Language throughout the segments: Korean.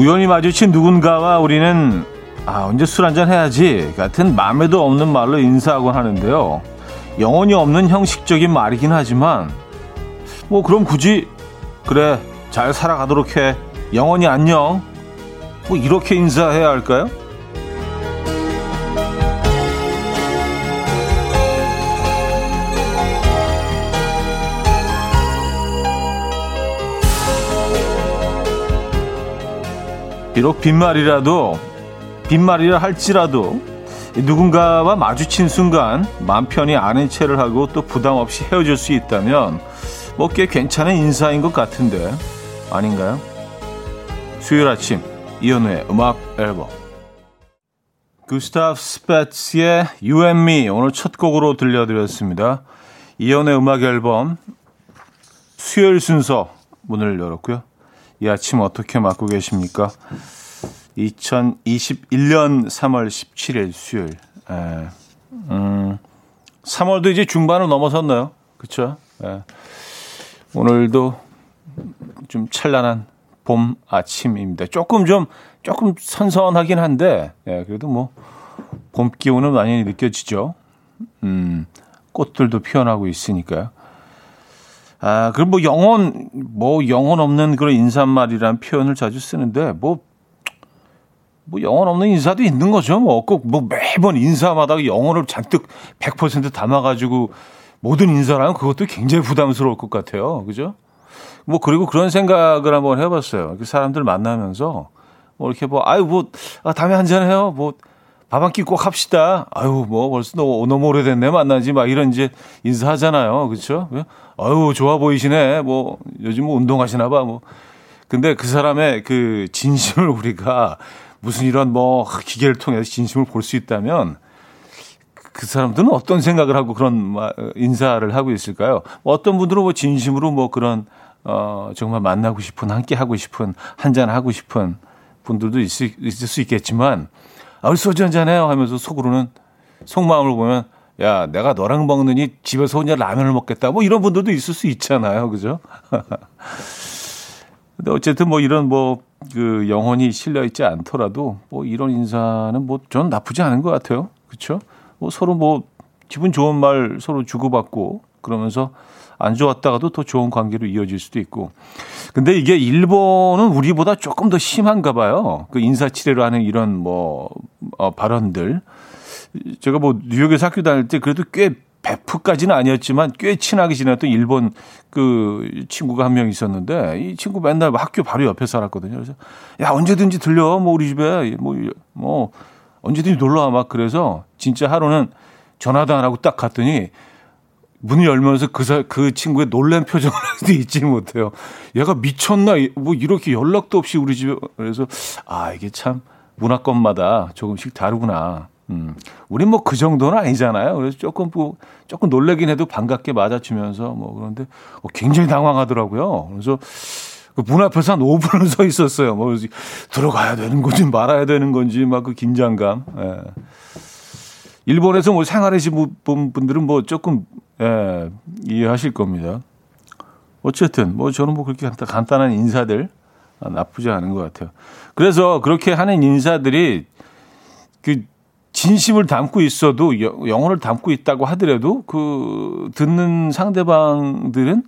우연히 마주친 누군가와 우리는 아, 언제 술 한잔 해야지 같은 마음에도 없는 말로 인사하곤 하는데요. 영혼이 없는 형식적인 말이긴 하지만 뭐 그럼 굳이 그래 잘 살아가도록 해 영원히 안녕 뭐 이렇게 인사해야 할까요? 비록 빈말이라도 빈말이라 할지라도 누군가와 마주친 순간 마음 편히 아는 체를 하고 또 부담 없이 헤어질 수 있다면 뭐 꽤 괜찮은 인사인 것 같은데 아닌가요? 수요일 아침 이현우의 음악 앨범 구스타프 스페츠의 You and Me 오늘 첫 곡으로 들려드렸습니다. 이현우의 음악 앨범 수요일 순서 문을 열었고요. 이 아침 어떻게 맞고 계십니까? 2021년 3월 17일 수요일. 에, 음, 3월도 이제 중반을 넘어섰나요? 그쵸? 에, 오늘도 좀 찬란한 봄 아침입니다. 조금 좀, 조금 선선하긴 한데, 예, 그래도 뭐, 봄 기운은 많이 느껴지죠. 음, 꽃들도 피어나고 있으니까요. 아, 그럼 뭐 영혼, 뭐 영혼 없는 그런 인사말이라는 표현을 자주 쓰는데, 뭐, 뭐 영혼 없는 인사도 있는 거죠. 뭐 꼭 뭐 매번 인사마다 영혼을 잔뜩 100% 담아가지고 모든 인사를 하면 그것도 굉장히 부담스러울 것 같아요. 그죠? 뭐 그리고 그런 생각을 한번 해봤어요. 사람들 만나면서 뭐 이렇게 뭐 아유 뭐 아, 다음에 한잔 해요. 뭐 밥 한 끼 꼭 합시다. 아유 뭐 벌써 너무, 너무 오래됐네 만나지 막 이런 이제 인사하잖아요. 그렇죠? 아유 좋아 보이시네. 뭐 요즘 뭐 운동하시나 봐. 뭐 근데 그 사람의 그 진심을 우리가 무슨 이런 뭐 기계를 통해서 진심을 볼 수 있다면 그 사람들은 어떤 생각을 하고 그런 인사를 하고 있을까요? 뭐 어떤 분들은 뭐 진심으로 뭐 그런 어 정말 만나고 싶은 함께 하고 싶은 한잔 하고 싶은 분들도 있을, 있을 수 있겠지만 아 우리 소주 한잔 해요 하면서 속으로는 속마음을 보면 야 내가 너랑 먹느니 집에서 혼자 라면을 먹겠다 뭐 이런 분들도 있을 수 있잖아요 그죠? 근데 어쨌든 뭐 이런 뭐 그 영혼이 실려 있지 않더라도 뭐 이런 인사는 뭐 저는 나쁘지 않은 것 같아요. 그렇죠? 뭐 서로 뭐 기분 좋은 말 서로 주고받고 그러면서 안 좋았다가도 더 좋은 관계로 이어질 수도 있고. 근데 이게 일본은 우리보다 조금 더 심한가 봐요. 그 인사치레로 하는 이런 뭐 어, 발언들. 제가 뭐 뉴욕에서 학교 다닐 때 그래도 꽤 베프까지는 아니었지만 꽤 친하게 지냈던 일본 그 친구가 한 명 있었는데 이 친구 맨날 학교 바로 옆에 살았거든요. 그래서 야 언제든지 들려 뭐 우리 집에 뭐뭐 뭐 언제든지 놀러 와 막 그래서 진짜 하루는 전화도 안 하고 딱 갔더니 문을 열면서 그, 사, 그 친구의 놀란 표정을 하도 잊지 못해요. 얘가 미쳤나? 뭐 이렇게 연락도 없이 우리 집에. 그래서, 아, 이게 참 문화권마다 조금씩 다르구나. 음, 우린 뭐 그 정도는 아니잖아요. 그래서 조금 뭐, 조금 놀래긴 해도 반갑게 맞아주면서 뭐 그런데 어, 굉장히 당황하더라고요. 그래서 그문 앞에서 한 5분을 서 있었어요. 뭐 들어가야 되는 건지 말아야 되는 건지 막 그 긴장감. 예. 일본에서 뭐 생활하신 분들은 뭐 조금 예, 이해하실 겁니다. 어쨌든 뭐 저는 뭐 그렇게 간단한 인사들 나쁘지 않은 것 같아요. 그래서 그렇게 하는 인사들이 그 진심을 담고 있어도 영혼을 담고 있다고 하더라도 그 듣는 상대방들은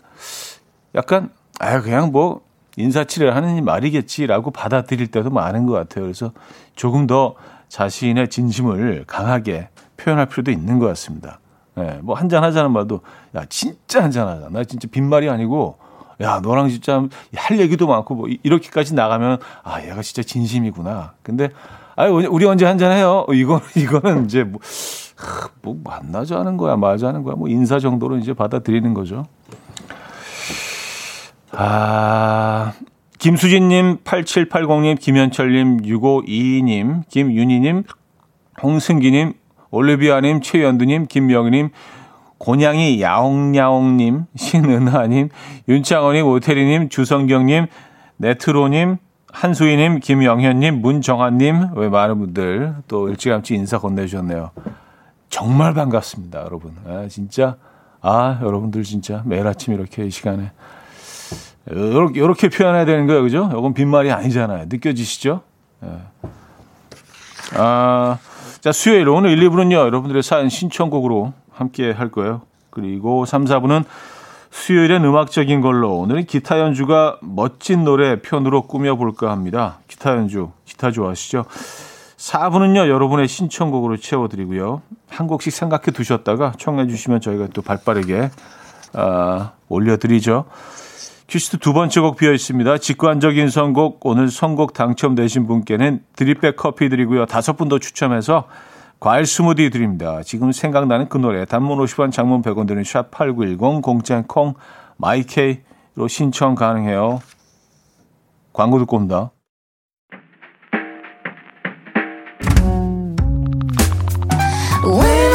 약간 아 그냥 뭐 인사치레 하는 말이겠지라고 받아들일 때도 많은 것 같아요. 그래서 조금 더 자신의 진심을 강하게 표현할 필요도 있는 것 같습니다. 예, 네, 뭐 한잔 하자는 말도 야 진짜 한잔 하자. 나 진짜 빈말이 아니고 야 너랑 진짜 할 얘기도 많고 뭐 이렇게까지 나가면 아 얘가 진짜 진심이구나. 근데 아, 우리 언제 한잔 해요? 이거 이거는 이제 뭐, 뭐 만나자 하는 거야, 맞아 하는 거야. 뭐 인사 정도로 이제 받아들이는 거죠. 아, 김수진님, 8780님, 김현철님, 6522님, 김윤희님, 홍승기님, 올리비아님, 최연두님, 김명희님, 곤양이 야옹야옹님, 신은하님, 윤창원님, 오태리님, 주성경님, 네트로님, 한수희님, 김영현님, 문정환님, 왜 많은 분들 또 일찌감치 인사 건네주셨네요. 정말 반갑습니다, 여러분. 아, 진짜. 아, 여러분들 진짜 매일 아침 이렇게 이 시간에 요렇게, 요렇게 표현해야 되는 거예요. 그죠? 요건 빈말이 아니잖아요. 느껴지시죠? 예. 아, 자, 수요일 오늘 1, 2부는요. 여러분들의 사연 신청곡으로 함께 할 거예요. 그리고 3, 4부는 수요일엔 음악적인 걸로 오늘은 기타 연주가 멋진 노래 편으로 꾸며볼까 합니다. 기타 연주, 기타 좋아하시죠? 4부는요, 여러분의 신청곡으로 채워드리고요. 한 곡씩 생각해 두셨다가 청해 주시면 저희가 또 발 빠르게, 아, 올려드리죠. 퀴즈트 두 번째 곡 비어 있습니다. 직관적인 선곡, 오늘 선곡 당첨되신 분께는 drip bag 커피 드리고요. 다섯 분 더 추첨해서 과일 스무디 드립니다. 지금 생각나는 그 노래, 단문 50원, 장문 100원 드는 샵8910, 공짜인 콩, 마이케이로 신청 가능해요. 광고 듣고 옵니다. 음악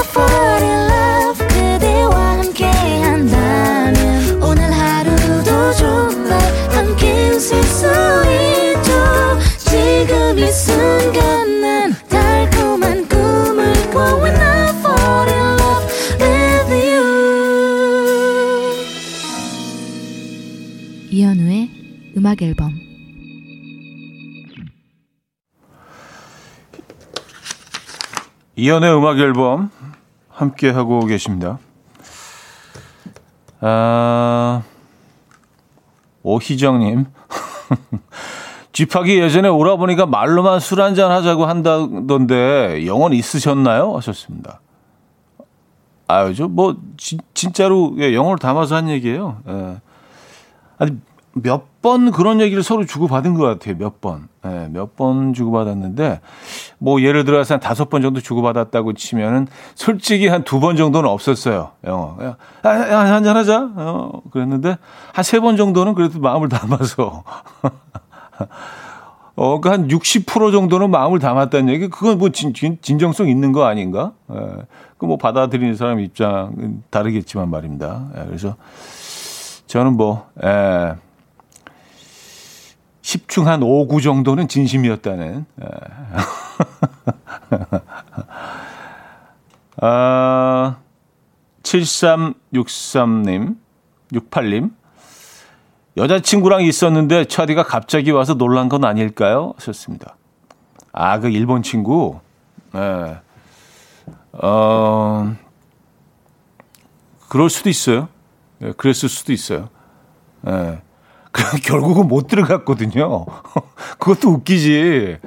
이연의 음악 앨범 함께 하고 계십니다. 아, 오희정님. 쥐파기 예전에 오라버니가 말로만 술 한잔 하자고 한다던데 영혼 있으셨나요? 하셨습니다. 아유, 저 뭐, 지, 진짜로 예, 영혼을 담아서 한 얘기예요. 예. 아니, 몇 번 그런 얘기를 서로 주고받은 것 같아요. 몇 번. 네, 몇번 주고받았는데, 뭐, 예를 들어서 한 다섯 번 정도 주고받았다고 치면은, 솔직히 한 두 번 정도는 없었어요. 영어. 야, 야, 야 한잔하자. 어, 그랬는데, 한 세 번 정도는 그래도 마음을 담아서. 어, 그한60% 정도는 마음을 담았다는 얘기, 그건 뭐 진, 진, 진 정성 있는 거 아닌가? 예. 그뭐 받아들이는 사람 입장은 다르겠지만 말입니다. 예, 그래서 저는 뭐, 예. 10중 한 5, 9 정도는 진심이었다는. 예. 아, 7363님, 68님. 여자친구랑 있었는데 차디가 갑자기 와서 놀란 건 아닐까요? 하셨습니다. 아, 그 일본 친구. 예. 어, 그럴 수도 있어요. 예, 그랬을 수도 있어요. 예. 결국은 못 들어갔거든요. 그것도 웃기지.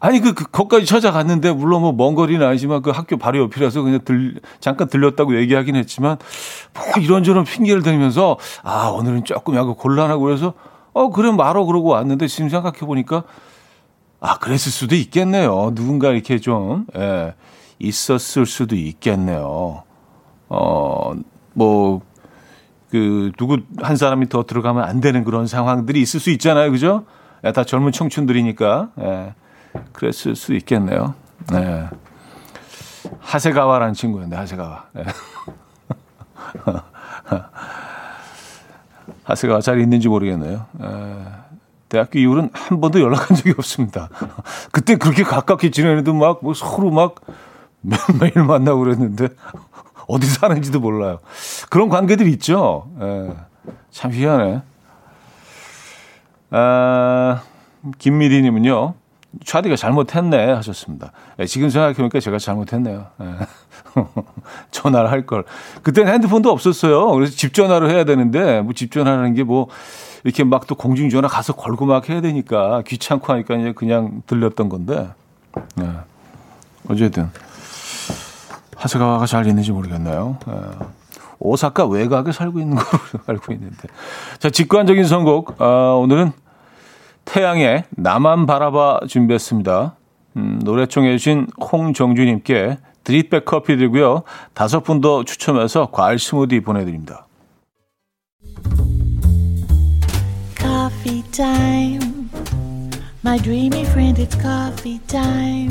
아니, 그, 그, 거기까지 찾아갔는데, 물론 뭐 먼 거리는 아니지만 그 학교 바로 옆이라서 그냥 들, 잠깐 들렸다고 얘기하긴 했지만, 뭐 이런저런 핑계를 대면서, 아, 오늘은 조금 약간 곤란하고 그래서, 어, 그래, 말어 그러고 왔는데 지금 생각해 보니까, 아, 그랬을 수도 있겠네요. 누군가 이렇게 좀, 예, 있었을 수도 있겠네요. 어, 뭐, 그 누구 한 사람이 더 들어가면 안 되는 그런 상황들이 있을 수 있잖아요, 그죠? 예, 다 젊은 청춘들이니까 예, 그랬을 수 있겠네요. 예. 하세가와라는 친구였는데 하세가와. 예. 하세가와 잘 있는지 모르겠네요. 예. 대학교 이후로는 한 번도 연락한 적이 없습니다. 그때 그렇게 가깝게 지내는데 막 뭐 서로 막 매일 만나고 그랬는데 어디 사는지도 몰라요. 그런 관계들이 있죠. 예, 참 희한해. 아, 김미리님은요, 차디가 잘못했네 하셨습니다. 예, 지금 생각해보니까 제가 잘못했네요. 예. 전화를 할 걸. 그때는 핸드폰도 없었어요. 그래서 집 전화를 해야 되는데, 뭐집 전화라는 게 뭐, 이렇게 막 또 공중전화 가서 걸고 막 해야 되니까 귀찮고 하니까 이제 그냥 들렸던 건데, 예. 어쨌든. 하세가와가 잘 있는지 모르겠나요. 예. 오사카 외곽에 살고 있는 걸로 알고 있는데. 자, 직관적인 선곡. 아, 오늘은 태양의 나만 바라봐 준비했습니다. 음, 노래 청해 주신 홍정주님께 드립백 커피 드리고요. 다섯 분 더 추첨해서 과일 스무디 보내드립니다. Coffee time. My dreamy friend, it's coffee time.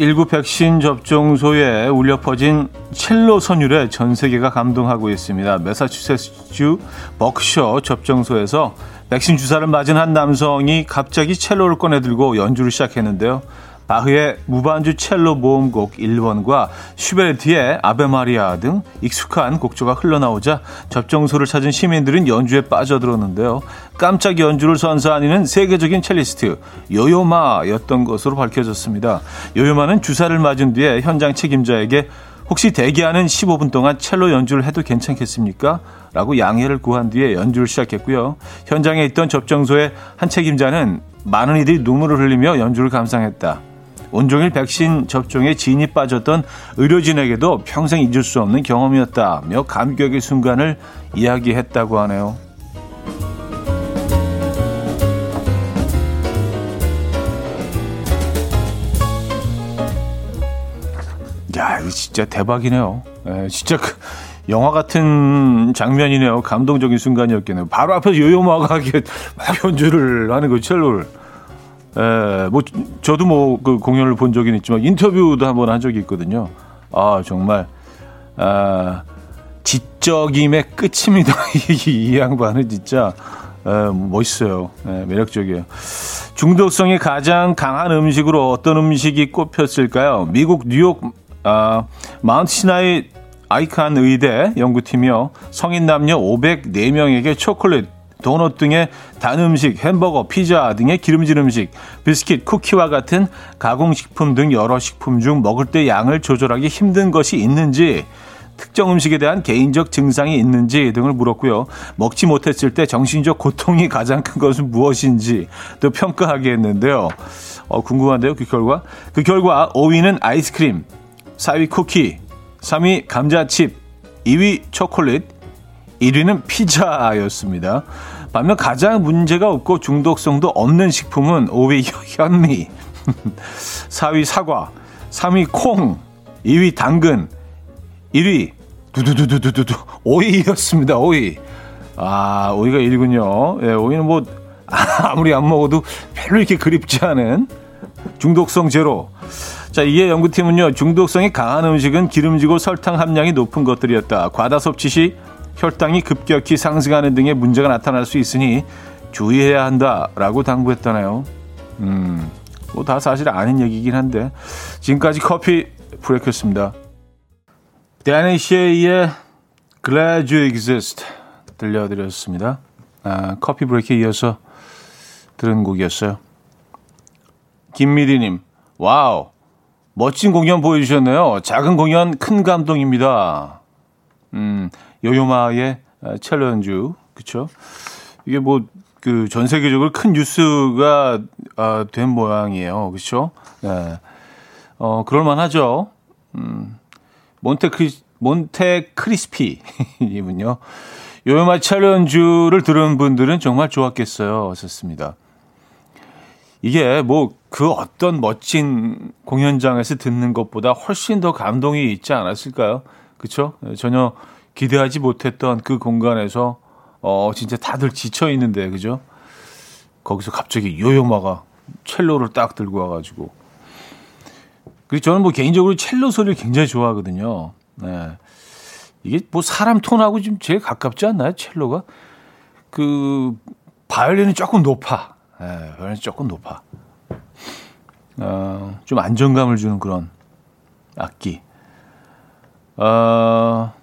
19 백신 접종소에 울려 퍼진 첼로 선율에 전 세계가 감동하고 있습니다. 매사추세츠 버크셔 접종소에서 백신 주사를 맞은 한 남성이 갑자기 첼로를 꺼내들고 연주를 시작했는데요. 바흐의 무반주 첼로 모음곡 1번과 슈베르트의 아베마리아 등 익숙한 곡조가 흘러나오자 접종소를 찾은 시민들은 연주에 빠져들었는데요. 깜짝 연주를 선사한 이는 세계적인 첼리스트 요요마였던 것으로 밝혀졌습니다. 요요마는 주사를 맞은 뒤에 현장 책임자에게 혹시 대기하는 15분 동안 첼로 연주를 해도 괜찮겠습니까? 라고 양해를 구한 뒤에 연주를 시작했고요. 현장에 있던 접종소의 한 책임자는 많은 이들이 눈물을 흘리며 연주를 감상했다. 온종일 백신 접종에 진이 빠졌던 의료진에게도 평생 잊을 수 없는 경험이었다며 감격의 순간을 이야기했다고 하네요. 야, 이거 진짜 대박이네요. 에, 예, 진짜 그 영화 같은 장면이네요. 감동적인 순간이었겠네요. 바로 앞에서 요요마가 막 연주를 하는 거 첼로를. 에, 예, 뭐 저도 뭐 그 공연을 본 적은 있지만 인터뷰도 한번 한 적이 있거든요. 아 정말 아 지적임의 끝입니다. 이, 이 양반은 진짜 에, 예, 멋있어요. 에, 예, 매력적이에요. 중독성이 가장 강한 음식으로 어떤 음식이 꼽혔을까요? 미국 뉴욕 아, 마운트 시나이 아이칸 의대 연구팀이요. 성인 남녀 504명에게 초콜릿 도넛 등의 단 음식, 햄버거, 피자 등의 기름진 음식, 비스킷, 쿠키와 같은 가공식품 등 여러 식품 중 먹을 때 양을 조절하기 힘든 것이 있는지, 특정 음식에 대한 개인적 증상이 있는지 등을 물었고요. 먹지 못했을 때 정신적 고통이 가장 큰 것은 무엇인지 또 평가하게 했는데요. 어, 궁금한데요, 그 결과? 그 결과 5위는 아이스크림, 4위 쿠키, 3위 감자칩, 2위 초콜릿, 1위는 피자였습니다. 반면 가장 문제가 없고 중독성도 없는 식품은 5위 현미, 4위 사과, 3위 콩, 2위 당근, 1위 두두두두두두 5위였습니다. 5위. 아, 5위가 1위군요. 예, 5위는 뭐 아무리 안 먹어도 별로 이렇게 그립지 않은 중독성 제로. 자, 이에 연구팀은요, 중독성이 강한 음식은 기름지고 설탕 함량이 높은 것들이었다. 과다 섭취 시 혈당이 급격히 상승하는 등의 문제가 나타날 수 있으니 주의해야 한다라고 당부했다네요. 음, 뭐 다 사실 아닌 얘기긴 한데 지금까지 커피 브레이크였습니다. 댄 앤 쉐이의 Glad You Exist 들려드렸습니다. 아, 커피 브레이크에 이어서 들은 곡이었어요. 김미리님, 와우, 멋진 공연 보여주셨네요. 작은 공연 큰 감동입니다. 음, 요요마의 첼로 연주, 그쵸? 이게 뭐, 그 전 세계적으로 큰 뉴스가 아, 된 모양이에요. 그쵸? 네. 어, 그럴만하죠. 음, 몬테 크리, 몬테 크리스피 이분요. 요요마 첼로 연주를 들은 분들은 정말 좋았겠어요. 좋습니다. 이게 뭐 그 어떤 멋진 공연장에서 듣는 것보다 훨씬 더 감동이 있지 않았을까요? 그쵸? 전혀 기대하지 못했던 그 공간에서 어 진짜 다들 지쳐 있는데 그죠? 거기서 갑자기 요요마가 첼로를 딱 들고 와가지고 그리고 저는 뭐 개인적으로 첼로 소리를 굉장히 좋아하거든요. 네. 이게 뭐 사람 톤하고 좀 제일 가깝지 않나요? 첼로가 그 바이올린은 조금 높아. 네, 바이올린 조금 높아. 어, 좀 안정감을 주는 그런 악기. 어,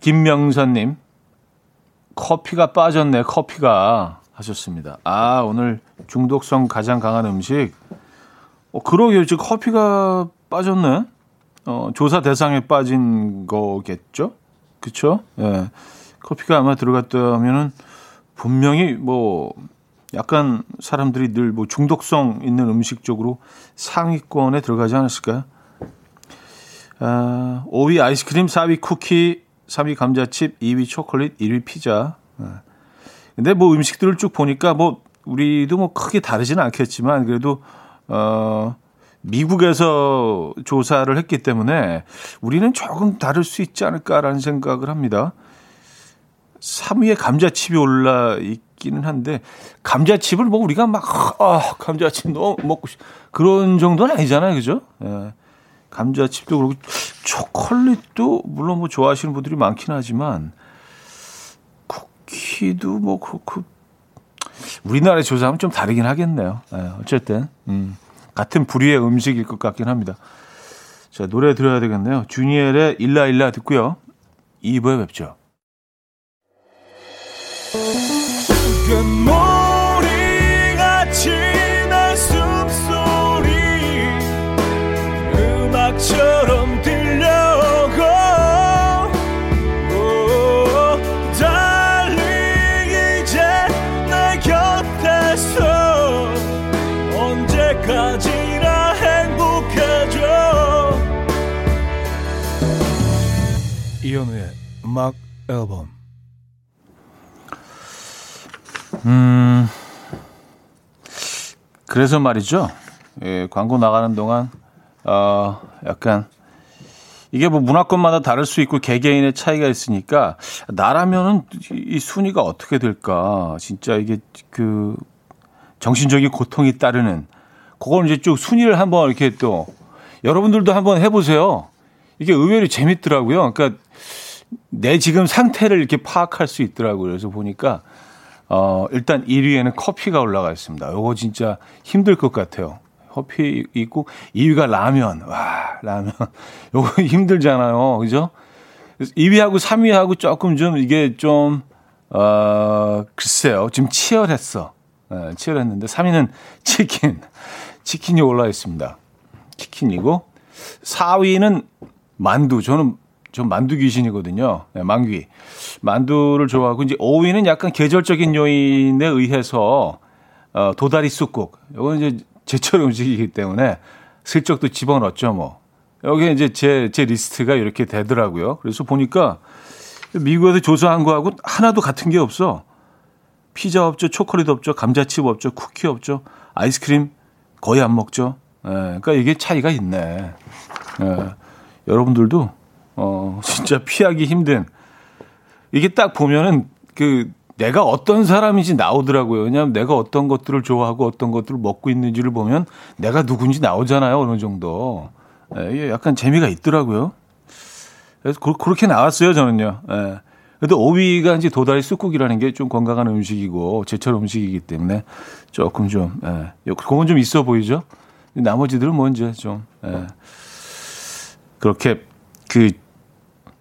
김명선님, 커피가 빠졌네, 커피가 하셨습니다. 아, 오늘 중독성 가장 강한 음식. 어, 그러게요. 지금 커피가 빠졌네. 어, 조사 대상에 빠진 거겠죠? 그쵸? 예. 커피가 아마 들어갔다면은 분명히 뭐 약간 사람들이 늘 뭐 중독성 있는 음식 쪽으로 상위권에 들어가지 않았을까요? 아, 5위 아이스크림, 4위 쿠키, 3위 감자칩, 2위 초콜릿, 1위 피자. 네. 근데 뭐 음식들을 쭉 보니까 뭐 우리도 뭐 크게 다르지는 않겠지만 그래도 어 미국에서 조사를 했기 때문에 우리는 조금 다를 수 있지 않을까라는 생각을 합니다. 3위에 감자칩이 올라 있기는 한데 감자칩을 뭐 우리가 막 아, 감자칩 너무 먹고 싶 그런 정도는 아니잖아요, 그죠? 예. 감자칩도 그렇고 초콜릿도 물론 뭐 좋아하시는 분들이 많긴 하지만 쿠키도 뭐 그렇고 우리나라의 조사하면 좀 다르긴 하겠네요. 예, 어쨌든 음, 같은 부류의 음식일 것 같긴 합니다. 자 노래 들어야 되겠네요. 주니엘의 일라일라 듣고요. 2부에 뵙죠. 음악 앨범 음, 그래서 말이죠. 예, 광고 나가는 동안, 어, 약간, 이게 뭐 문화권마다 다를 수 있고 개개인의 차이가 있으니까, 나라면은 이 순위가 어떻게 될까. 진짜 이게 그, 정신적인 고통이 따르는, 그걸 이제 쭉 순위를 한번 이렇게 또, 여러분들도 한번 해보세요. 이게 의외로 재밌더라고요. 그러니까, 내 지금 상태를 이렇게 파악할 수 있더라고요. 그래서 보니까, 어, 일단 1위에는 커피가 올라가 있습니다. 요거 진짜 힘들 것 같아요. 커피 있고 2위가 라면. 와, 라면. 요거 힘들잖아요. 그죠? 2위하고 3위하고 조금 좀 이게 좀, 어, 글쎄요. 좀 치열했어. 네, 치열했는데 3위는 치킨. 치킨이 올라 있습니다. 치킨이고 4위는 만두. 저는 좀 만두 귀신이거든요. 네, 만귀. 만두를 좋아하고 이제 5위는 약간 계절적인 요인에 의해서 어, 도다리 쑥국. 이건 이제 제철 음식이기 때문에 슬쩍 또 집어넣었죠, 뭐. 여기 이제 제, 제 리스트가 이렇게 되더라고요. 그래서 보니까 미국에서 조사한 거하고 하나도 같은 게 없어. 피자 없죠, 초콜릿 없죠, 감자칩 없죠, 쿠키 없죠, 아이스크림 거의 안 먹죠. 예, 그러니까 이게 차이가 있네. 예, 여러분들도 어, 진짜 피하기 힘든. 이게 딱 보면은 그 내가 어떤 사람인지 나오더라고요. 왜냐하면 내가 어떤 것들을 좋아하고 어떤 것들을 먹고 있는지를 보면 내가 누군지 나오잖아요. 어느 정도. 예, 약간 재미가 있더라고요. 그래서 그, 렇게 나왔어요. 저는요. 예. 근데 5위가 이제 도다리 쑥국이라는 게 좀 건강한 음식이고 제철 음식이기 때문에 조금 좀, 예. 그건 좀 있어 보이죠? 나머지들은 뭐 이제 좀, 예. 그렇게 그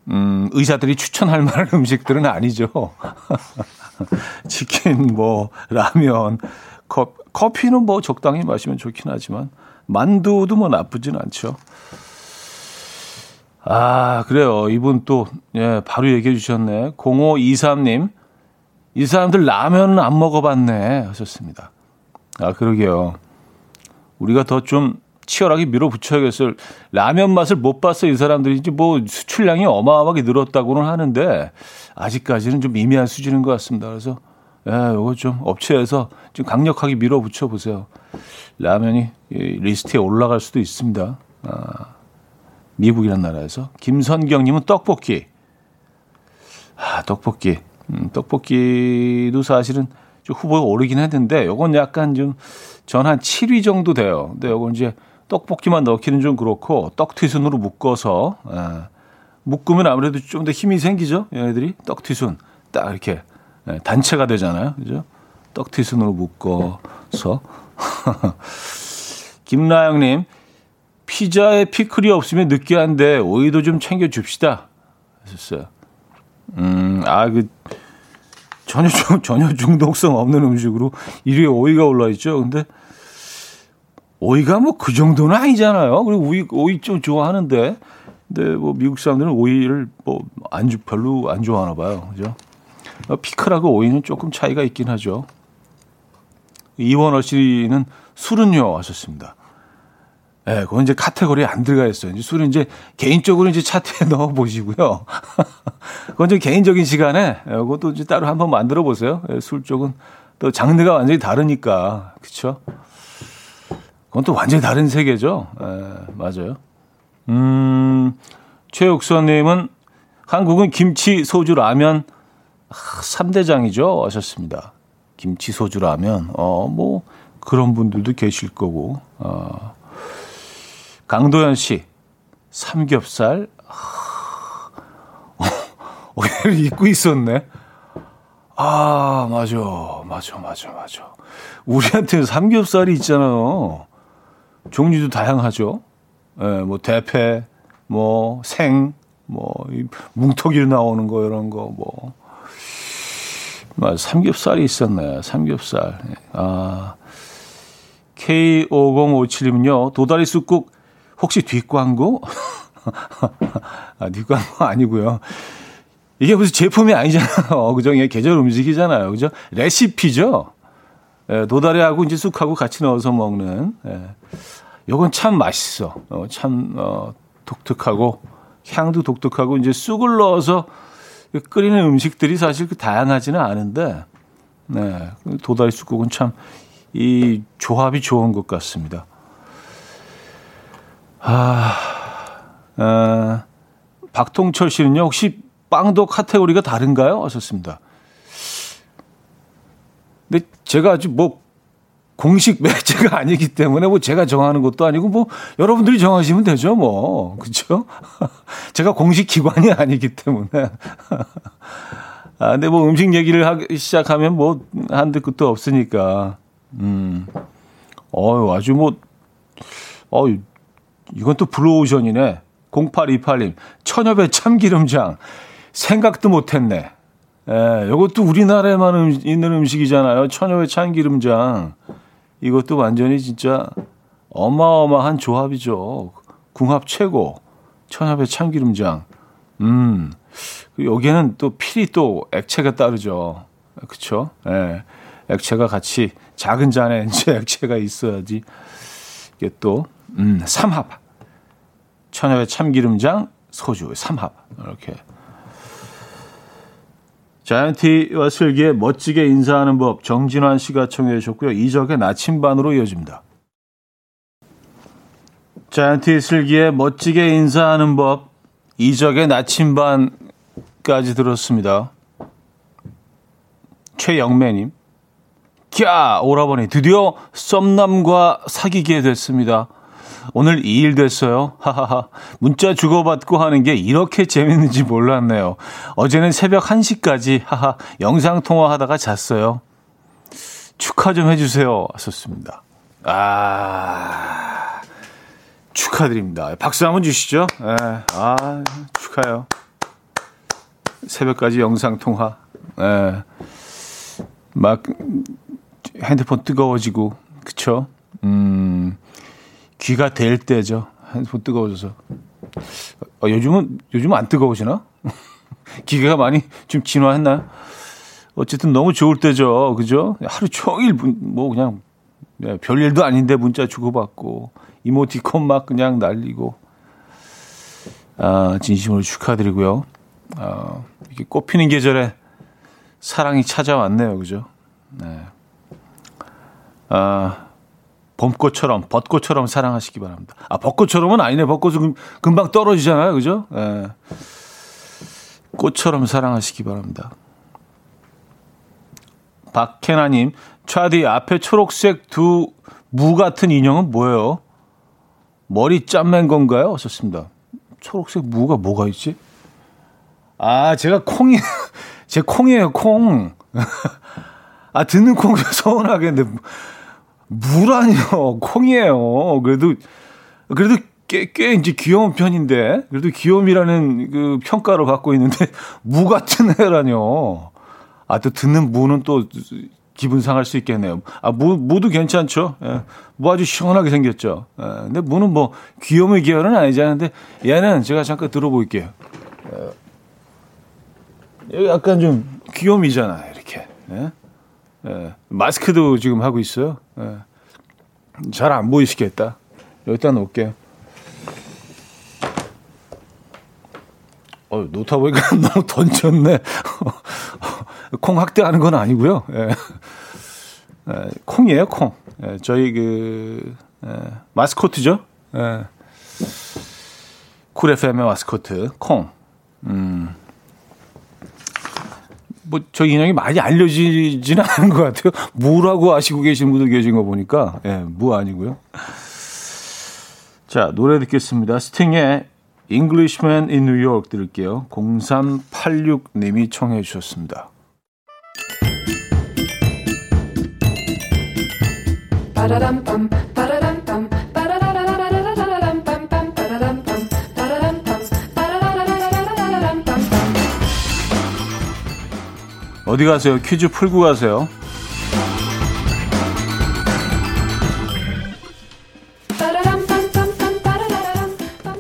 음, 의사들이 추천할 만한 음식들은 아니죠. 치킨, 뭐, 라면, 커, 커피는 뭐 적당히 마시면 좋긴 하지만, 만두도 뭐 나쁘진 않죠. 아, 그래요. 이분 또, 예, 바로 얘기해 주셨네. 0523님, 이 사람들 라면은 안 먹어봤네. 하셨습니다. 아, 그러게요. 우리가 더 좀 치열하게 밀어붙여야겠어요. 라면 맛을 못 봤어 이 사람들이 이제 뭐 수출량이 어마어마하게 늘었다고는 하는데 아직까지는 좀 미미한 수준인 것 같습니다. 그래서 예, 요거 좀 업체에서 좀 강력하게 밀어붙여 보세요. 라면이 리스트에 올라갈 수도 있습니다. 아, 미국이란 나라에서 김선경님은 떡볶이. 아, 떡볶이. 음, 떡볶이도 사실은 좀 후보가 오르긴 했는데 요건 약간 좀 전 한 7위 정도 돼요. 근데 요건 이제 떡볶이만 넣기는 좀 그렇고 떡튀순으로 묶어서 에, 예, 묶으면 아무래도 좀 더 힘이 생기죠. 얘네들이 떡튀순 딱 이렇게 에, 예, 단체가 되잖아요. 그죠? 떡튀순으로 묶어서 김나영님 피자에 피클이 없으면 느끼한데 오이도 좀 챙겨 줍시다. 하셨어요. 음, 아, 그, 전혀, 전혀 중독성 없는 음식으로 1위에 오이가 올라 있죠. 근데 오이가 뭐 그 정도는 아니잖아요. 그리고 오이, 오이 좀 좋아하는데. 근데 뭐 미국 사람들은 오이를 뭐 안 별로 안 좋아하나 봐요. 그죠? 어, 피클하고 오이는 조금 차이가 있긴 하죠. 이원호 씨는 술은요 하셨습니다. 예, 네, 그건 이제 카테고리에 안 들어가 있어요. 이제 술은 이제 개인적으로 이제 차트에 넣어 보시고요. 그건 좀 개인적인 시간에 예, 그것도 이제 따로 한번 만들어 보세요. 예, 술 쪽은 또 장르가 완전히 다르니까. 그렇죠? 그건 또 완전히 다른 세계죠. 에, 맞아요. 음, 최옥선님은 한국은 김치, 소주, 라면 3대장이죠. 하셨습니다. 김치 소주 라면 어 뭐 그런 분들도 계실 거고 어 강도현 씨 삼겹살 어, 어, 잊고 있었네. 아, 맞아. 맞아, 맞아, 맞아. 우리한테는 삼겹살이 있잖아요. 종류도 다양하죠. 예, 뭐, 대패, 뭐, 생, 뭐, 뭉텅이로 나오는 거, 이런 거, 뭐. 맞아, 삼겹살이 있었네. 삼겹살. 아. K5057님은요, 도다리 쑥국, 혹시 뒷광고? 아, 뒷광고 아니고요. 이게 무슨 제품이 아니잖아요. 그죠? 이게 계절 음식이잖아요. 그죠? 레시피죠? 예, 도다리하고 이제 쑥하고 같이 넣어서 먹는. 예. 요건 참 맛있어. 어, 참, 어, 독특하고, 향도 독특하고, 이제 쑥을 넣어서 끓이는 음식들이 사실 그 다양하지는 않은데, 네. 도다리 쑥국은 참, 이 조합이 좋은 것 같습니다. 아, 아 박통철 씨는요, 혹시 빵도 카테고리가 다른가요? 하셨습니다. 근데 제가 아주 뭐 공식 매체가 아니기 때문에 뭐 제가 정하는 것도 아니고 뭐 여러분들이 정하시면 되죠 뭐. 그렇죠? 제가 공식 기관이 아니기 때문에. 아 근데 뭐 음식 얘기를 하기 시작하면 뭐 한두 끝도 없으니까. 음. 어유 아주 뭐 어 이건 또 블루오션이네. 0828님. 천엽의 참기름장. 생각도 못했네. 예, 이것도 우리나라에만 음, 있는 음식이잖아요. 천여의 참기름장. 이것도 완전히 진짜 어마어마한 조합이죠. 궁합 최고. 천엽의 참기름장. 음. 여기에는 또 필히 또 액체가 따르죠. 그쵸? 예. 액체가 같이 작은 잔에 이제 액체가 있어야지. 이게 또, 음, 삼합. 천엽의 참기름장, 소주, 삼합. 이렇게 자이언티와 슬기의 멋지게 인사하는 법 정진환 씨가 청해 주셨고요. 이적의 나침반으로 이어집니다. 자이언티 슬기의 멋지게 인사하는 법 이적의 나침반까지 들었습니다. 최영매님. 캬! 오라버니 드디어 썸남과 사귀게 됐습니다. 오늘 2일 됐어요. 하하하. 문자 주고받고 하는 게 이렇게 재밌는지 몰랐네요. 어제는 새벽 1시까지 하하 영상 통화 하다가 잤어요. 축하 좀 해주세요. 하셨습니다. 아, 축하드립니다. 박수 한번 주시죠. 네. 아, 축하해요. 새벽까지 영상 통화. 네. 막 핸드폰 뜨거워지고, 그쵸? 음, 귀가 될 때죠. 핸드폰 뜨거워져서. 어, 요즘은, 요즘은 안 뜨거우시나? 기계가 많이 좀 진화했나요? 어쨌든 너무 좋을 때죠. 그죠? 하루 종일 뭐 그냥 네, 별일도 아닌데 문자 주고받고 이모티콘 막 그냥 날리고 아, 진심으로 축하드리고요. 아, 이게 꽃피는 계절에 사랑이 찾아왔네요. 그죠? 네. 아, 봄꽃처럼 벚꽃처럼 사랑하시기 바랍니다. 아 벚꽃처럼은 아니네. 벚꽃은 금방 떨어지잖아요, 그죠? 예. 꽃처럼 사랑하시기 바랍니다. 박혜나님, 차디 앞에 초록색 두 무 같은 인형은 뭐예요? 머리 짠맨 건가요? 하셨습니다. 초록색 무가 뭐가 있지? 아, 제가 콩이, 제 콩이에요, 콩. 아, 듣는 콩이 서운하겠는데. 무라니요. 콩이에요. 그래도, 그래도 꽤, 꽤 이제 귀여운 편인데, 그래도 귀여움이라는 그 평가를 받고 있는데, 무 같은 애라뇨. 아, 또 듣는 무는 또 기분 상할 수 있겠네요. 아, 무, 무도 괜찮죠. 예. 무 아주 시원하게 생겼죠. 예. 근데 무는 뭐 귀여움의 계열은 아니잖아요. 근데 얘는 제가 잠깐 들어볼게요. 예. 약간 좀 귀요미잖아요. 이렇게. 예. 예, 마스크도 지금 하고 있어요. 예. 잘안 보이시겠다. 여기다 놓을게요. 어, 놓다 보니까 너무 던졌네. 콩 학대하는 건 아니고요. 예. 예, 콩이에요, 콩. 예, 저희 그 예, 마스코트죠. 예. 쿨 FM의 마스코트 콩. 음. 뭐, 저 인형이 많이 알려지지는 않은 것 같아요. 뭐라고 아시고 계신 분들 계신 거 보니까, 예, 무 아니고요. 자, 노래 듣겠습니다. 스팅의 Englishman in New York 들을게요. 0386님이 청해 주셨습니다. 어디 가세요? 퀴즈 풀고 가세요.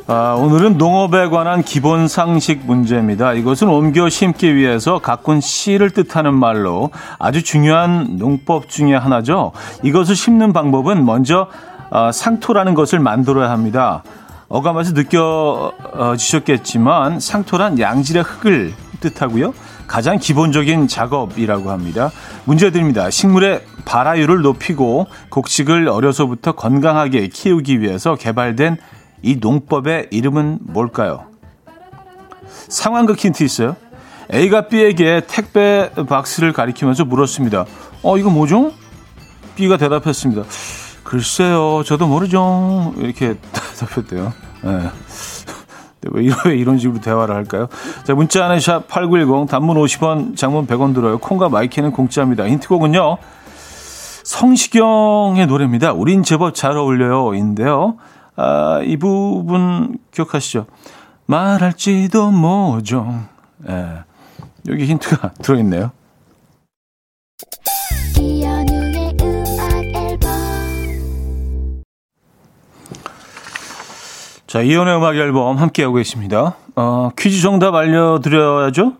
아, 오늘은 농업에 관한 기본 상식 문제입니다. 이것은 옮겨 심기 위해서 가꾼 씨를 뜻하는 말로 아주 중요한 농법 중의 하나죠. 이것을 심는 방법은 먼저 어, 상토라는 것을 만들어야 합니다. 어감에서 느껴지셨겠지만 상토란 양질의 흙을 뜻하고요. 가장 기본적인 작업이라고 합니다. 문제 드립니다. 식물의 발화율을 높이고 곡식을 어려서부터 건강하게 키우기 위해서 개발된 이 농법의 이름은 뭘까요? 상황극 힌트 있어요. A가 B에게 택배 박스를 가리키면서 물었습니다. 어, 이거 뭐죠? B가 대답했습니다. 글쎄요, 저도 모르죠. 이렇게 대답했대요. 네. 왜, 이런, 왜 이런 식으로 대화를 할까요? 자, 문자 하나 샵8910, 단문 50원, 장문 100원 들어요. 콩과 마이케이는 공짜입니다. 힌트곡은요. 성시경의 노래입니다. 우린 제법 잘 어울려요. 인데요. 아, 이 부분 기억하시죠? 말할지도 모종. 예. 여기 힌트가 들어있네요. 자, 이연의 음악 앨범 함께하고 계십니다. 어, 퀴즈 정답 알려드려야죠?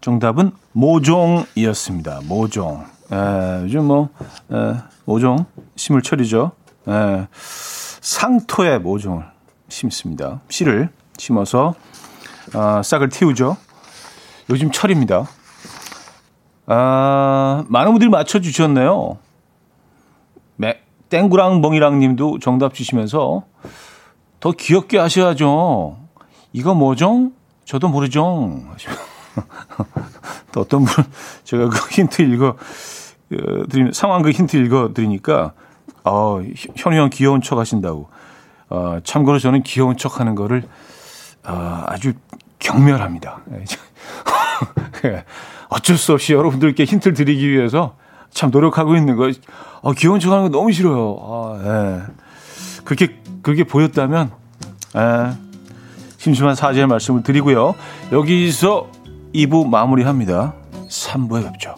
정답은 모종이었습니다. 모종. 에, 요즘 뭐, 에, 모종, 심을 철이죠. 에, 상토에 모종을 심습니다. 씨를 심어서 아, 싹을 틔우죠. 요즘 철입니다. 아, 많은 분들이 맞춰주셨네요. 땡구랑 멍이랑 님도 정답 주시면서 더 귀엽게 하셔야죠. 이거 뭐죠? 저도 모르죠. 또 어떤 분, 제가 그 힌트 읽어, 어, 드리면, 상황 그 힌트 읽어 드리니까, 어, 현우 형 귀여운 척 하신다고. 어, 참고로 저는 귀여운 척 하는 거를, 어, 아주 경멸합니다. 예. 어쩔 수 없이 여러분들께 힌트를 드리기 위해서 참 노력하고 있는 거. 어, 귀여운 척 하는 거 너무 싫어요. 아, 예. 그렇게, 그게 보였다면, 예. 심심한 사죄의 말씀을 드리고요. 여기서 2부 마무리합니다. 3부에 뵙죠.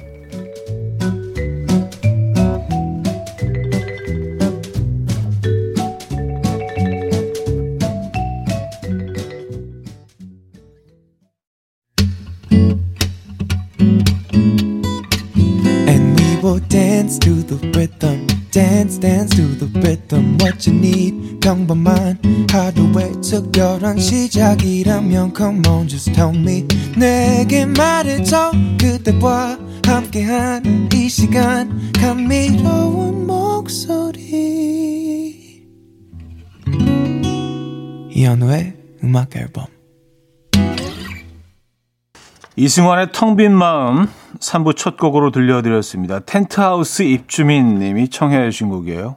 평범한 하루의 특별한 시작이라면 come on just tell me 내게 말해줘 그대와 함께한 이 시간 감미로운 목소리 이현우의 음악 앨범 이승환의 텅 빈 마음 3부 첫 곡으로 들려드렸습니다. 텐트하우스 입주민 님이 청해 주신 곡이에요.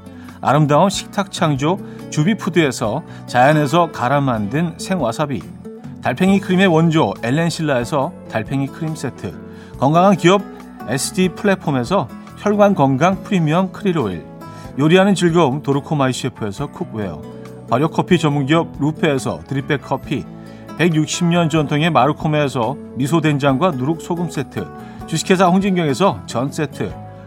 아름다운 식탁 창조 주비푸드에서 자연에서 갈아 만든 생와사비 달팽이 크림의 원조 엘렌실라에서 달팽이 크림 세트 건강한 기업 SD 플랫폼에서 혈관 건강 프리미엄 크릴 오일 요리하는 즐거움 도루코 마이셰프에서 cookware 발효커피 전문기업 루페에서 drip bag 커피 160년 전통의 마루코메에서 미소된장과 누룩소금 세트 주식회사 홍진경에서 전 세트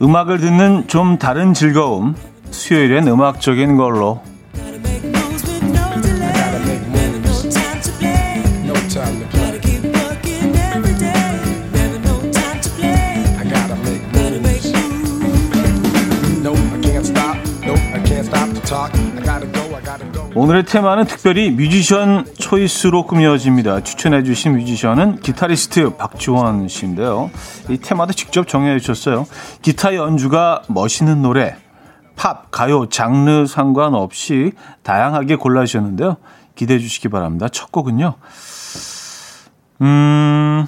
음악을 듣는 좀 다른 즐거움 수요일엔 음악적인 걸로. 오늘의 테마는 특별히 뮤지션 초이스로 꾸며집니다. 추천해 주신 뮤지션은 기타리스트 박지원 씨인데요. 이 테마도 직접 정해 주셨어요. 기타 연주가 멋있는 노래, 팝, 가요, 장르 상관없이 다양하게 골라주셨는데요. 기대해 주시기 바랍니다. 첫 곡은요. 음,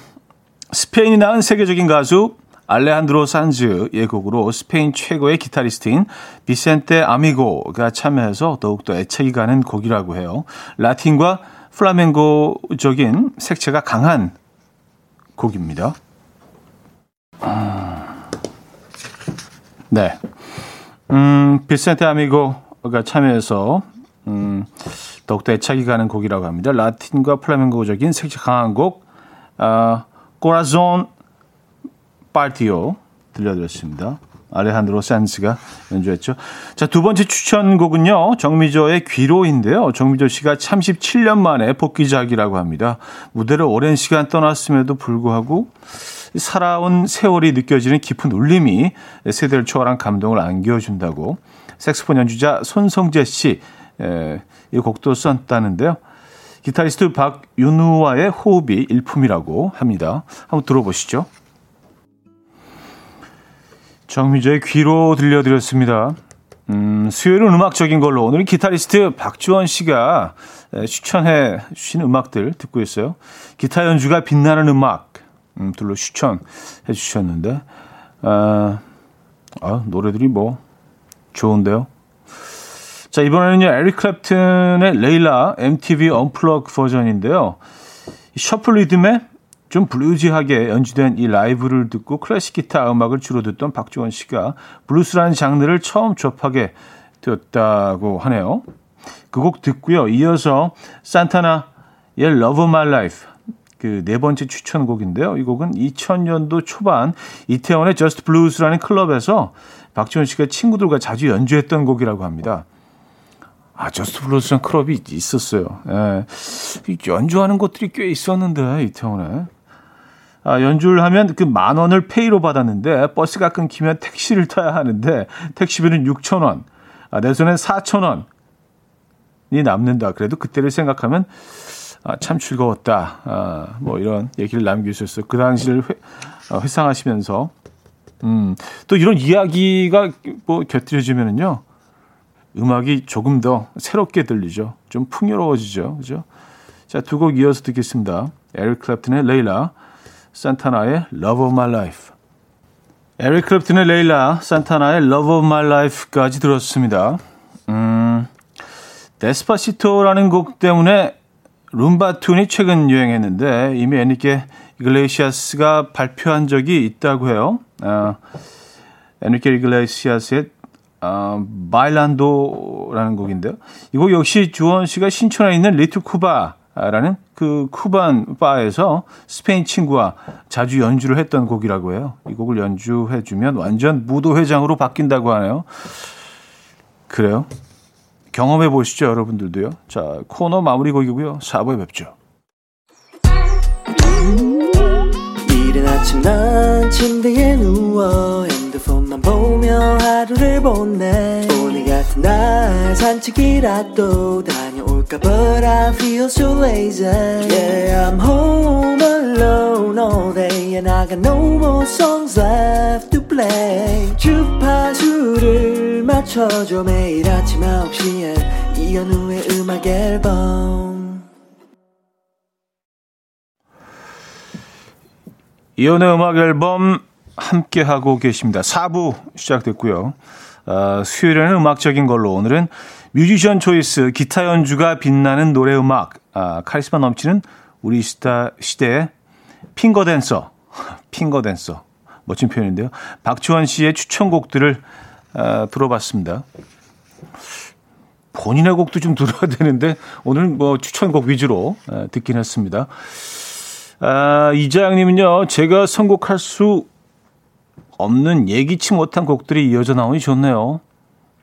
스페인이 낳은 세계적인 가수 알레한드로 산즈의 곡으로 스페인 최고의 기타리스트인 비센테 아미고가 참여해서 더욱더 애착이 가는 곡이라고 해요. 라틴과 플라멩고적인 색채가 강한 곡입니다. 네. 음, 비센테 아미고가 참여해서 음, 더욱더 애착이 가는 곡이라고 합니다. 라틴과 플라멩고적인 색채 강한 곡, 아, 코라존 파티오 들려드렸습니다. 아레한드로 산스가 연주했죠. 자, 두 번째 추천곡은요. 정미조의 귀로인데요. 정미조 씨가 37년 만에 복귀작이라고 합니다. 무대를 오랜 시간 떠났음에도 불구하고 살아온 세월이 느껴지는 깊은 울림이 세대를 초월한 감동을 안겨준다고 색스폰 연주자 손성재 씨, 에, 이 곡도 썼다는데요. 기타리스트 박윤우와의 호흡이 일품이라고 합니다. 한번 들어보시죠. 정미저의 귀로 들려드렸습니다. 음, 수요일은 음악적인 걸로 오늘은 기타리스트 박주원 씨가 추천해 주신 음악들 듣고 있어요. 기타 연주가 빛나는 음악들로 추천해 주셨는데 아, 아, 노래들이 뭐 좋은데요. 자 이번에는요 에릭 클랩튼의 Layla MTV unplug 버전인데요. shuffle 리듬의 좀 bluesy하게 연주된 이 라이브를 듣고 클래식 기타 음악을 주로 듣던 박주원 씨가 블루스라는 장르를 처음 접하게 되었다고 하네요. 그 곡 듣고요. 이어서 산타나의 Love of My Life 그 네 번째 추천곡인데요. 이 곡은 2000년도 초반 이태원의 Just Blues라는 클럽에서 박주원 씨가 친구들과 자주 연주했던 곡이라고 합니다. 아, Just Blues라는 클럽이 있었어요. 예. 연주하는 곳들이 꽤 있었는데, 이태원에. 아, 연주를 하면 그 만 원을 pay로 받았는데 버스가 끊기면 택시를 타야 하는데 택시비는 6천 원, 아, 내 손엔 4천 원이 남는다. 그래도 그때를 생각하면 아, 참 즐거웠다. 아, 뭐 이런 얘기를 남겨주셨어요. 그 당시를 회, 어, 회상하시면서 음, 또 이런 이야기가 뭐 곁들여지면은요 음악이 조금 더 새롭게 들리죠. 좀 풍요로워지죠. 그죠? 자, 두 곡 이어서 듣겠습니다. 에릭 클랩튼의 레일라, 산타나의 Love of My Life. 에릭 클랩튼의 Layla, 산타나의 Love of My Life까지 들었습니다. 음, Despacito라는 곡 때문에 moombahton이 최근 유행했는데 이미 엔리케 이글레시아스가 발표한 적이 있다고 해요. 아, 엔리케 이글레시아스의 아, Bailando라는 곡인데요. 이 곡 역시 주원 씨가 신촌에 있는 리틀 쿠바라는 그 쿠반 바에서 스페인 친구와 자주 연주를 했던 곡이라고 해요. 이 곡을 연주해 주면 완전 무도회장으로 바뀐다고 하네요. 그래요? 경험해 보시죠, 여러분들도요. 자, 코너 마무리 곡이고요. 4부에 뵙죠. 이른 아침 난 침대에 누워 핸드폰만 보며 하루를 보내 오늘 같은 날 산책이라도 걸까 But I feel so lazy Yeah I'm home alone all day And I got no more songs left to play 주파수를 맞춰줘 매일 아침 9시에 이현우의 음악 앨범 이연의 음악 앨범 함께 하고 계십니다. 4부 시작됐고요. 어, 수요일에는 음악적인 걸로 오늘은 뮤지션 초이스 기타 연주가 빛나는 노래 음악 아, 카리스마 넘치는 우리 시대의 핑거 댄서 핑거 댄서 멋진 표현인데요. 박지원 씨의 추천곡들을 아, 들어봤습니다. 본인의 곡도 좀 들어야 되는데 오늘 뭐 추천곡 위주로 아, 듣긴 했습니다. 아, 이자영님은요, 제가 선곡할 수 없는 예기치 못한 곡들이 이어져 나오니 좋네요.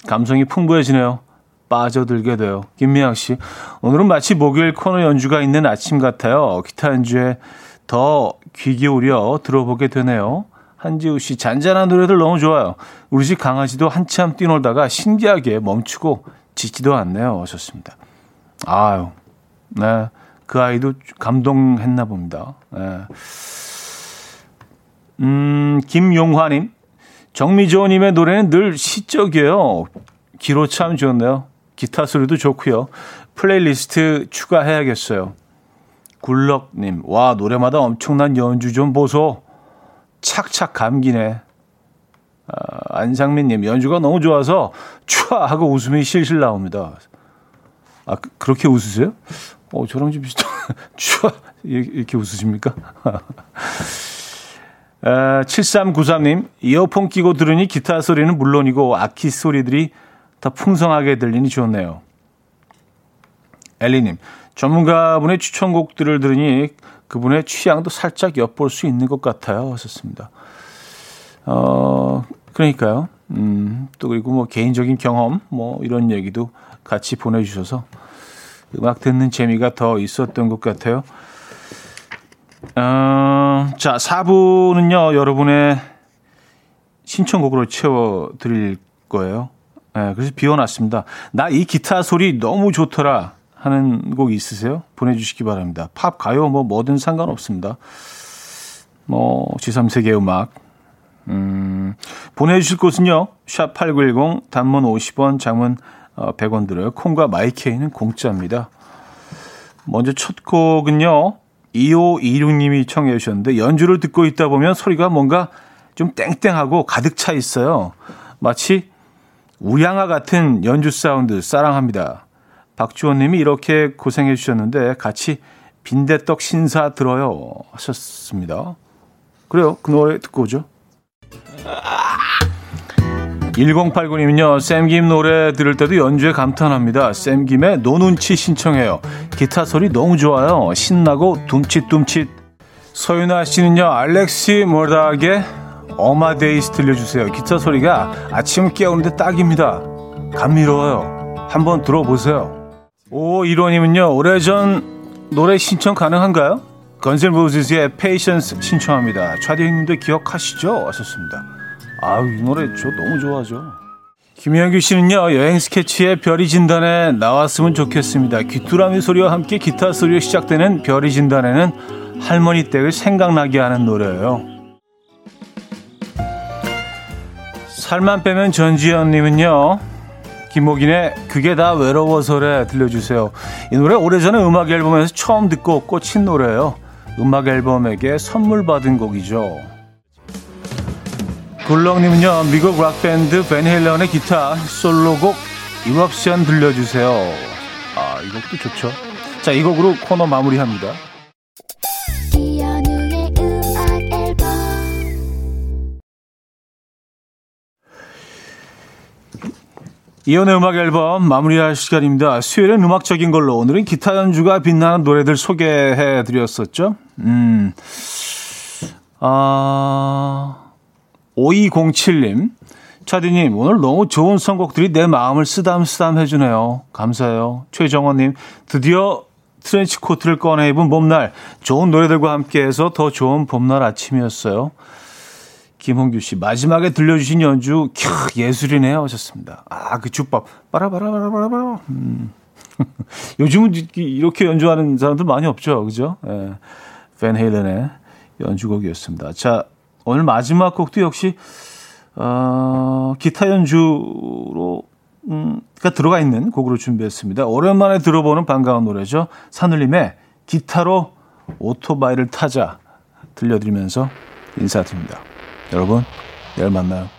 감성이 풍부해지네요. 빠져들게 돼요. 김미양 씨, 오늘은 마치 목요일 코너 연주가 있는 아침 같아요. 기타 연주에 더 귀 기울여 들어보게 되네요. 한지우 씨, 잔잔한 노래들 너무 좋아요. 우리 집 강아지도 한참 뛰놀다가 신기하게 멈추고 짖지도 않네요. 하셨습니다. 아유, 네. 그 아이도 감동했나 봅니다. 네. 음, 김용화님. 정미조님의 노래는 늘 시적이에요. 귀로 참 좋네요. 기타 소리도 좋고요. 플레이리스트 추가해야겠어요. 굴럭님, 와 노래마다 엄청난 연주 좀 보소. 착착 감기네. 아, 안상민님, 연주가 너무 좋아서 촤 하고 웃음이 실실 나옵니다. 아 그, 그렇게 웃으세요? 어 저랑 좀 비슷한. 촤 이렇게 웃으십니까? 아, 7393님, 이어폰 끼고 들으니 기타 소리는 물론이고 악기 소리들이 더 풍성하게 들리니 좋네요. 엘리님, 전문가분의 추천곡들을 들으니 그분의 취향도 살짝 엿볼 수 있는 것 같아요. 하셨습니다. 어, 그러니까요. 음, 또 그리고 뭐 개인적인 경험, 뭐 이런 얘기도 같이 보내주셔서 음악 듣는 재미가 더 있었던 것 같아요. 어, 자, 4부는요, 여러분의 신청곡으로 채워드릴 거예요. 네, 그래서 비워놨습니다. 나 이 기타 소리 너무 좋더라 하는 곡 있으세요? 보내주시기 바랍니다. 팝, 가요, 뭐, 뭐든 상관없습니다. 뭐, 제3세계 음악. 음, 보내주실 곳은요, 샵8910, 단문 50원, 장문 100원 들어요. 콩과 마이케이는 공짜입니다. 먼저 첫 곡은요, 2526님이 청해 주셨는데, 연주를 듣고 있다 보면 소리가 뭔가 좀 땡땡하고 가득 차 있어요. 마치 우량아 같은 연주 사운드 사랑합니다. 박주원 님이 이렇게 고생해 주셨는데 같이 빈대떡 신사 들어요 하셨습니다. 그래요. 그 노래 듣고 오죠. 1089님은요, 쌤김 노래 들을 때도 연주에 감탄합니다. 쌤김의 No 눈치 신청해요. 기타 소리 너무 좋아요. 신나고 둠칫둠칫. 서윤아 씨는요, 알렉시 모르다게 Amadeus 들려주세요. 기타 소리가 아침 깨우는데 딱입니다. 감미로워요. 한번 들어보세요. 오, 이론님은요, 오래전 노래 신청 가능한가요? Guns N' Roses의 Patience 신청합니다. 차디님도 기억하시죠? 하셨습니다. 아유, 이 노래 저 너무 좋아하죠. 김영규 씨는요, 여행 스케치의 별이 진다네 나왔으면 좋겠습니다. 귀뚜라미 소리와 함께 기타 소리로 시작되는 별이 진다네는 할머니 댁을 생각나게 하는 노래예요. 살만 빼면 전지현님은요, 김옥인의 그게 다 외로워서래 들려주세요. 이 노래 오래전에 음악 앨범에서 처음 듣고 꽂힌 노래예요. 음악 앨범에게 선물 받은 곡이죠. 굴렁님은요, 미국 락밴드 벤헬런의 기타 솔로곡 유럽션 들려주세요. 아, 이 곡도 좋죠. 자, 이 곡으로 코너 마무리합니다. 이연의 음악 앨범 마무리할 시간입니다. 수요일은 음악적인 걸로 오늘은 기타 연주가 빛나는 노래들 소개해 드렸었죠. 음. 아, 5207님. 차디님, 오늘 너무 좋은 선곡들이 내 마음을 쓰담쓰담 해주네요. 감사해요. 최정원님, 드디어 트렌치 코트를 꺼내 입은 봄날. 좋은 노래들과 함께해서 더 좋은 봄날 아침이었어요. 김홍규 씨, 마지막에 들려주신 연주, 캬, 예술이네요. 하셨습니다. 아, 그 주법. 빠라바라바라바라. 음. 요즘은 이렇게 연주하는 사람들 많이 없죠. 그죠? 예. 팬 헤일렌의 연주곡이었습니다. 자, 오늘 마지막 곡도 역시, 어, 기타 연주로, 음, 가 들어가 있는 곡으로 준비했습니다. 오랜만에 들어보는 반가운 노래죠. 산울림의 기타로 오토바이를 타자 들려드리면서 인사드립니다. 여러분, 내일 만나요.